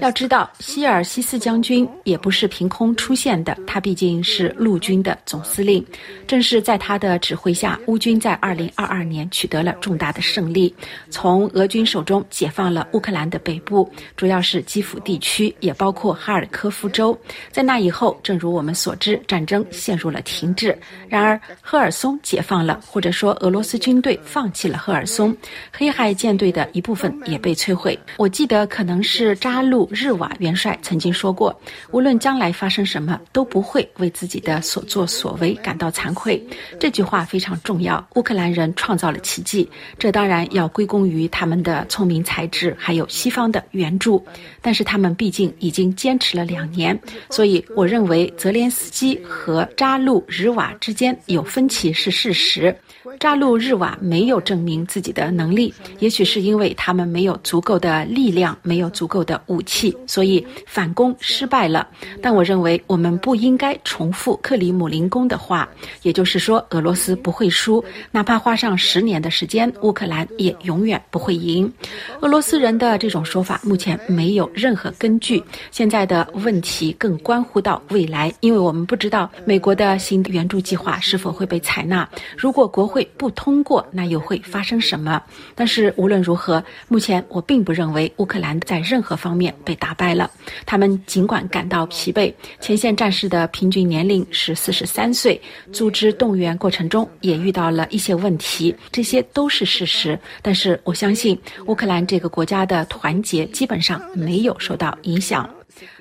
要知道，希尔西斯将军也不是凭空出现的，他毕竟是陆军的总司令。正是在他的指挥下，乌军在2022年取得了重大的胜利，从俄军手中解放了乌克兰的北部，主要是基辅地区，也包括哈尔科夫州。在那以后，正如我们所知，战争陷入了停滞。然而，赫尔松解放了，或者说俄罗斯军队放弃了赫尔松，黑海舰队的。一部分也被摧毁。我记得可能是扎路日瓦元帅曾经说过：“无论将来发生什么，都不会为自己的所作所为感到惭愧。”这句话非常重要。乌克兰人创造了奇迹，这当然要归功于他们的聪明才智，还有西方的援助。但是他们毕竟已经坚持了两年，所以我认为泽连斯基和扎路日瓦之间有分歧是事实。扎路日瓦没有证明自己的能力，也许是因为他们没有足够的力量，没有足够的武器，所以反攻失败了。但我认为我们不应该重复克里姆林宫的话，也就是说，俄罗斯不会输，哪怕花上十年的时间，乌克兰也永远不会赢。俄罗斯人的这种说法目前没有任何根据。现在的问题更关乎到未来，因为我们不知道美国的新援助计划是否会被采纳。如果国会不通过，那又会发生什么？但是无论如何，目前我并不认为乌克兰在任何方面被打败了。他们尽管感到疲惫，前线战士的平均年龄是四十三岁，组织动员过程中也遇到了一些问题，这些都是事实。但是我相信乌克兰这个国家的团结基本上没有受到影响。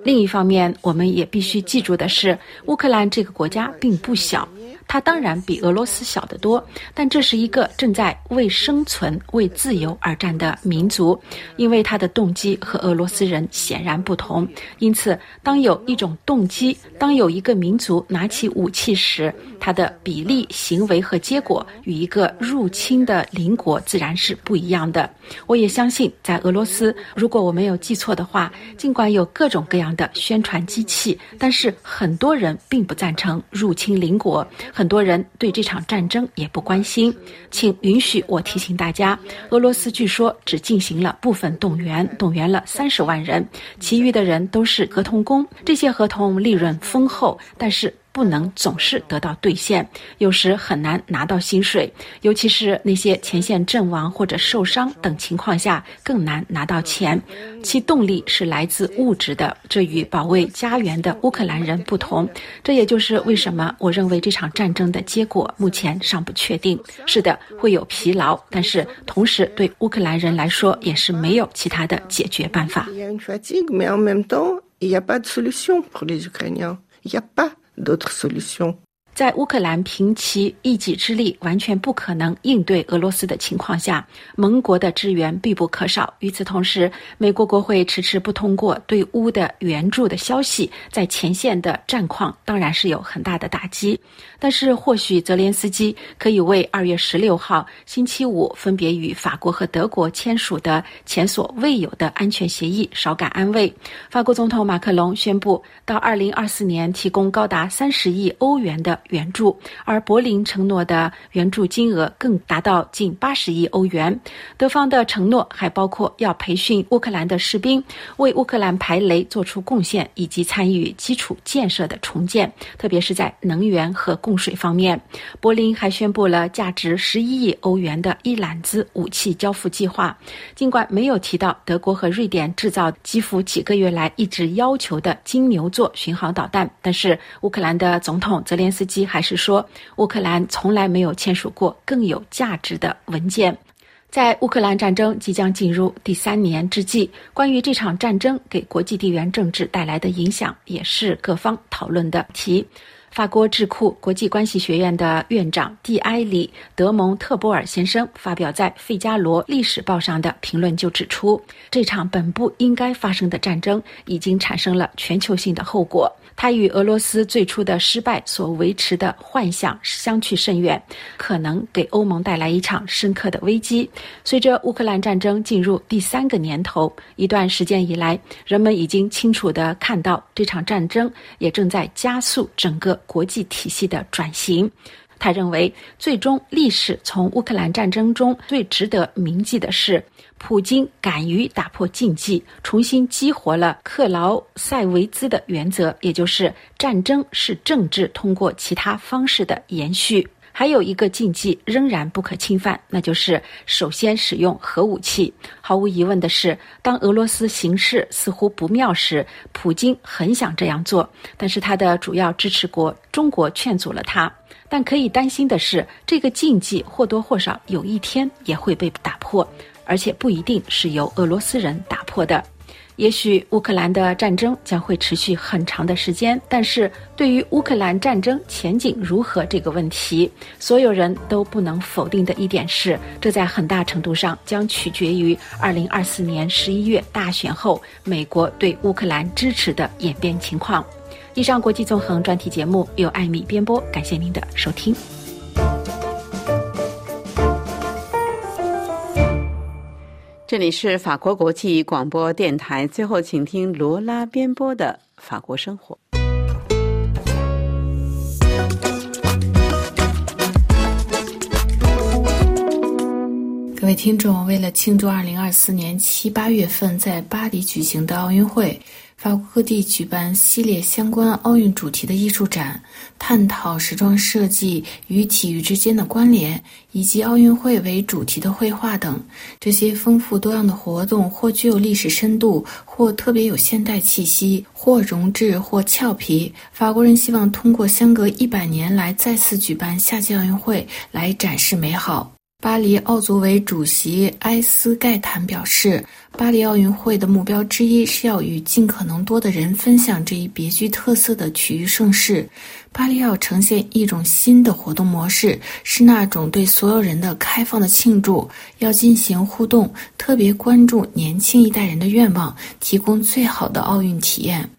另一方面，我们也必须记住的是，乌克兰这个国家并不小。它当然比俄罗斯小得多，但这是一个正在为生存、为自由而战的民族，因为它的动机和俄罗斯人显然不同。因此，当有一种动机，当有一个民族拿起武器时，它的比例、行为和结果与一个入侵的邻国自然是不一样的。我也相信，在俄罗斯，如果我没有记错的话，尽管有各种各样的宣传机器，但是很多人并不赞成入侵邻国。很多人对这场战争也不关心。请允许我提醒大家，俄罗斯据说只进行了部分动员，动员了三十万人，其余的人都是合同工。这些合同利润丰厚，但是。不能总是得到兑现，有时很难拿到薪水，尤其是那些前线阵亡或者受伤等情况下，更难拿到钱。其动力是来自物质的，这与保卫家园的乌克兰人不同。这也就是为什么我认为这场战争的结果目前尚不确定。是的，会有疲劳，但是同时对乌克兰人来说也是没有其他的解决办法。D'autres solutions. 在乌克兰凭其一己之力完全不可能应对俄罗斯的情况下，盟国的支援必不可少。与此同时，美国国会迟迟不通过对乌的援助的消息，在前线的战况当然是有很大的打击。但是，或许泽连斯基可以为二月十六号星期五分别与法国和德国签署的前所未有的安全协议稍感安慰。法国总统马克龙宣布，到二零二四年提供高达三十亿欧元的援助，而柏林承诺的援助金额更达到近八十亿欧元。德方的承诺还包括要培训乌克兰的士兵，为乌克兰排雷做出贡献，以及参与基础建设的重建，特别是在能源和供水方面，柏林还宣布了价值十一亿欧元的一揽子武器交付计划。尽管没有提到德国和瑞典制造基辅几个月来一直要求的金牛座巡航导弹，但是乌克兰的总统泽连斯基还是说，乌克兰从来没有签署过更有价值的文件。在乌克兰战争即将进入第三年之际，关于这场战争给国际地缘政治带来的影响，也是各方讨论的题。法国智库国际关系学院的院长蒂埃里·德蒙特波尔先生发表在《费加罗历史报》上的评论就指出，这场本不应该发生的战争已经产生了全球性的后果。它与俄罗斯最初的失败所维持的幻想相去甚远，可能给欧盟带来一场深刻的危机。随着乌克兰战争进入第三个年头，一段时间以来，人们已经清楚地看到这场战争也正在加速整个国际体系的转型。他认为，最终历史从乌克兰战争中最值得铭记的是，普京敢于打破禁忌，重新激活了克劳塞维兹的原则，也就是战争是政治通过其他方式的延续。还有一个禁忌仍然不可侵犯，那就是首先使用核武器。毫无疑问的是，当俄罗斯形势似乎不妙时，普京很想这样做，但是他的主要支持国中国劝阻了他。但可以担心的是，这个禁忌或多或少有一天也会被打破，而且不一定是由俄罗斯人打破的。也许乌克兰的战争将会持续很长的时间，但是对于乌克兰战争前景如何这个问题，所有人都不能否定的一点是，这在很大程度上将取决于二零二四年十一月大选后美国对乌克兰支持的演变情况。以上国际纵横专题节目由艾米编播，感谢您的收听。这里是法国国际广播电台。最后，请听罗拉编播的《法国生活》。各位听众，为了庆祝二零二四年七八月份在巴黎举行的奥运会。法国各地举办系列相关奥运主题的艺术展，探讨时装设计与体育之间的关联，以及奥运会为主题的绘画等。这些丰富多样的活动，或具有历史深度，或特别有现代气息，或容质，或俏皮。法国人希望通过相隔一百年来再次举办夏季奥运会，来展示美好。巴黎奥组委主席埃斯盖坦表示，巴黎奥运会的目标之一是要与尽可能多的人分享这一别具特色的体育盛事。巴黎要呈现一种新的活动模式，是那种对所有人的开放的庆祝，要进行互动，特别关注年轻一代人的愿望，提供最好的奥运体验。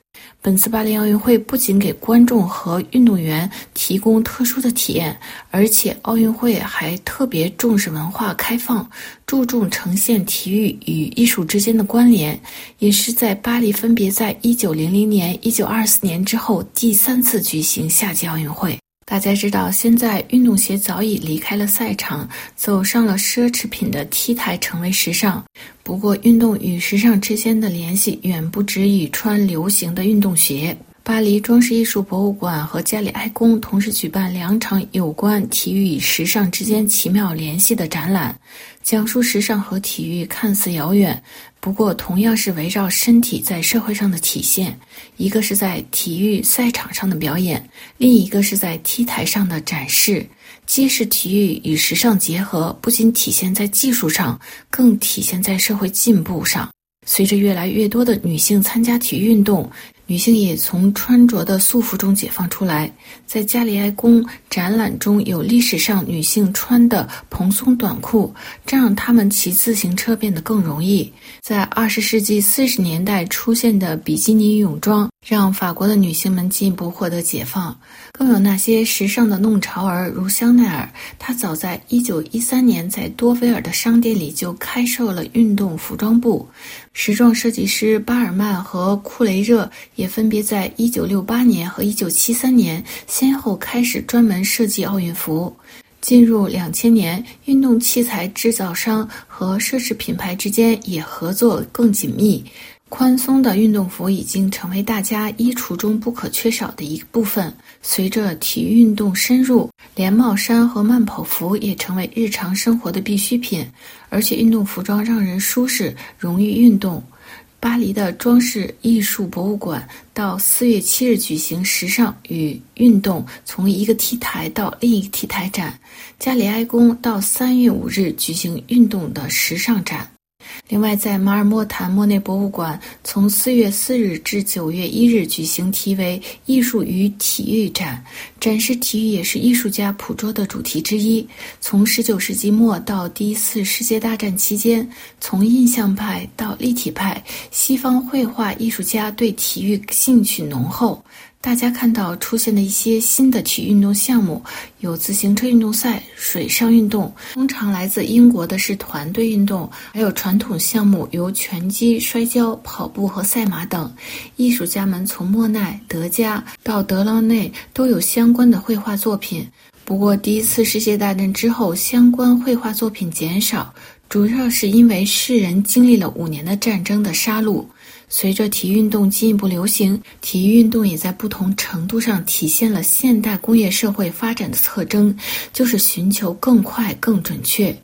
本次巴黎奥运会不仅给观众和运动员提供特殊的体验，而且奥运会还特别重视文化开放，注重呈现体育与艺术之间的关联，也是在巴黎分别在1900年、1924年之后第三次举行夏季奥运会。大家知道，现在运动鞋早已离开了赛场，走上了奢侈品的 T 台，成为时尚。不过，运动与时尚之间的联系远不止于穿流行的运动鞋。巴黎装饰艺术博物馆和加里埃宫同时举办两场有关体育与时尚之间奇妙联系的展览，讲述时尚和体育看似遥远，不过同样是围绕身体在社会上的体现。一个是在体育赛场上的表演，另一个是在 T 台上的展示，揭示体育与时尚结合，不仅体现在技术上，更体现在社会进步上。随着越来越多的女性参加体育运动。女性也从穿着的束缚中解放出来。在加里埃宫展览中有历史上女性穿的蓬松短裤，这让她们骑自行车变得更容易。在二十世纪四十年代出现的比基尼泳装，让法国的女性们进一步获得解放。更有那些时尚的弄潮儿，如香奈儿，她早在一九一三年在多菲尔的商店里就开设了运动服装部。时装设计师巴尔曼和库雷热也分别在1968年和1973年先后开始专门设计奥运服。进入2000年，运动器材制造商和奢侈品牌之间也合作更紧密。宽松的运动服已经成为大家衣橱中不可缺少的一部分。随着体育运动深入，连帽衫和慢跑服也成为日常生活的必需品。而且，运动服装让人舒适，容易运动。巴黎的装饰艺术博物馆到四月七日举行“时尚与运动：从一个 T 台到另一个 T 台”展。加里埃宫到三月五日举行“运动的时尚展”。另外，在马尔默坦莫内博物馆，从四月四日至九月一日举行题为“艺术与体育展”，展示体育也是艺术家捕捉的主题之一。从十九世纪末到第一次世界大战期间，从印象派到立体派，西方绘画艺术家对体育兴趣浓厚。大家看到出现的一些新的体育运动项目，有自行车运动赛、水上运动。通常来自英国的是团队运动，还有传统项目，由拳击、摔跤、跑步和赛马等。艺术家们从莫奈、德加到德劳内都有相关的绘画作品。不过，第一次世界大战之后，相关绘画作品减少，主要是因为世人经历了五年的战争的杀戮。随着体育运动进一步流行，体育运动也在不同程度上体现了现代工业社会发展的特征，就是寻求更快、更准确。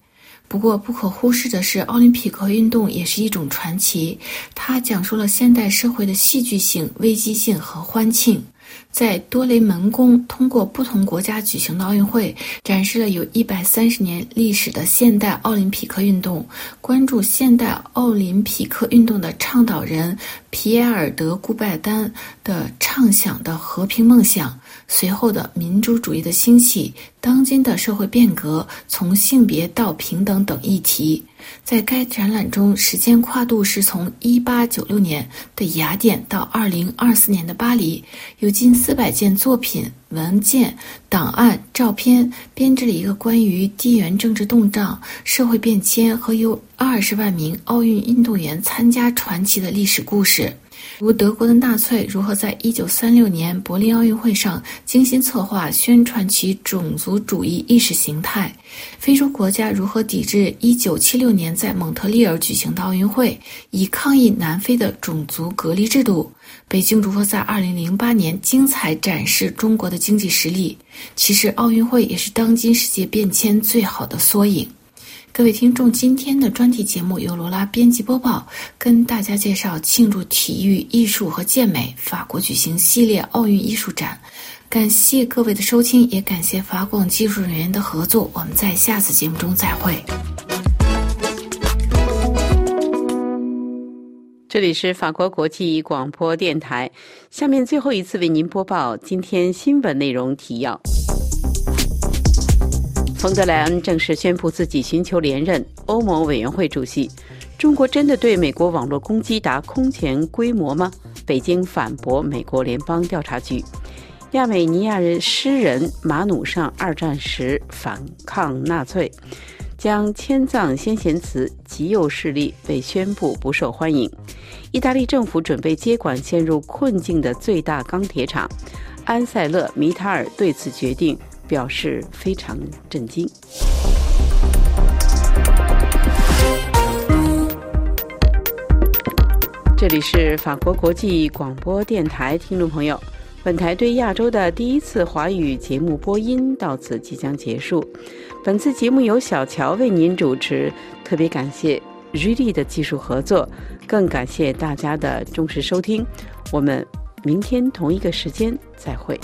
不过，不可忽视的是，奥林匹克运动也是一种传奇，它讲述了现代社会的戏剧性、危机性和欢庆。在多雷门宫，通过不同国家举行的奥运会，展示了有一百三十年历史的现代奥林匹克运动。关注现代奥林匹克运动的倡导人皮埃尔·德顾拜丹的畅想的和平梦想。随后的民主主义的兴起，当今的社会变革，从性别到平等等议题，在该展览中，时间跨度是从1896年的雅典到2024年的巴黎，有近四百件作品、文件、档案、照片，编织了一个关于地缘政治动荡、社会变迁和有二十万名奥运运动员参加传奇的历史故事。如德国的纳粹如何在1936年柏林奥运会上精心策划宣传其种族主义意识形态，非洲国家如何抵制1976年在蒙特利尔举行的奥运会，以抗议南非的种族隔离制度，北京如何在2008年精彩展示中国的经济实力。其实，奥运会也是当今世界变迁最好的缩影。各位听众，今天的专题节目由罗拉编辑播报，跟大家介绍庆祝体育、艺术和健美法国举行系列奥运艺术展。感谢各位的收听，也感谢法广技术人员的合作。我们在下次节目中再会。这里是法国国际广播电台，下面最后一次为您播报今天新闻内容提要。冯德莱恩正式宣布自己寻求连任欧盟委员会主席。中国真的对美国网络攻击达空前规模吗？北京反驳美国联邦调查局。亚美尼亚人诗人马努尚二战时反抗纳粹，将迁葬先贤祠，极右势力被宣布不受欢迎。意大利政府准备接管陷入困境的最大钢铁厂。安塞勒米塔尔对此决定表示非常震惊。这里是法国国际广播电台，听众朋友，本台对亚洲的第一次华语节目播音到此即将结束。本次节目由小乔为您主持，特别感谢瑞丽的技术合作，更感谢大家的忠实收听。我们明天同一个时间再会。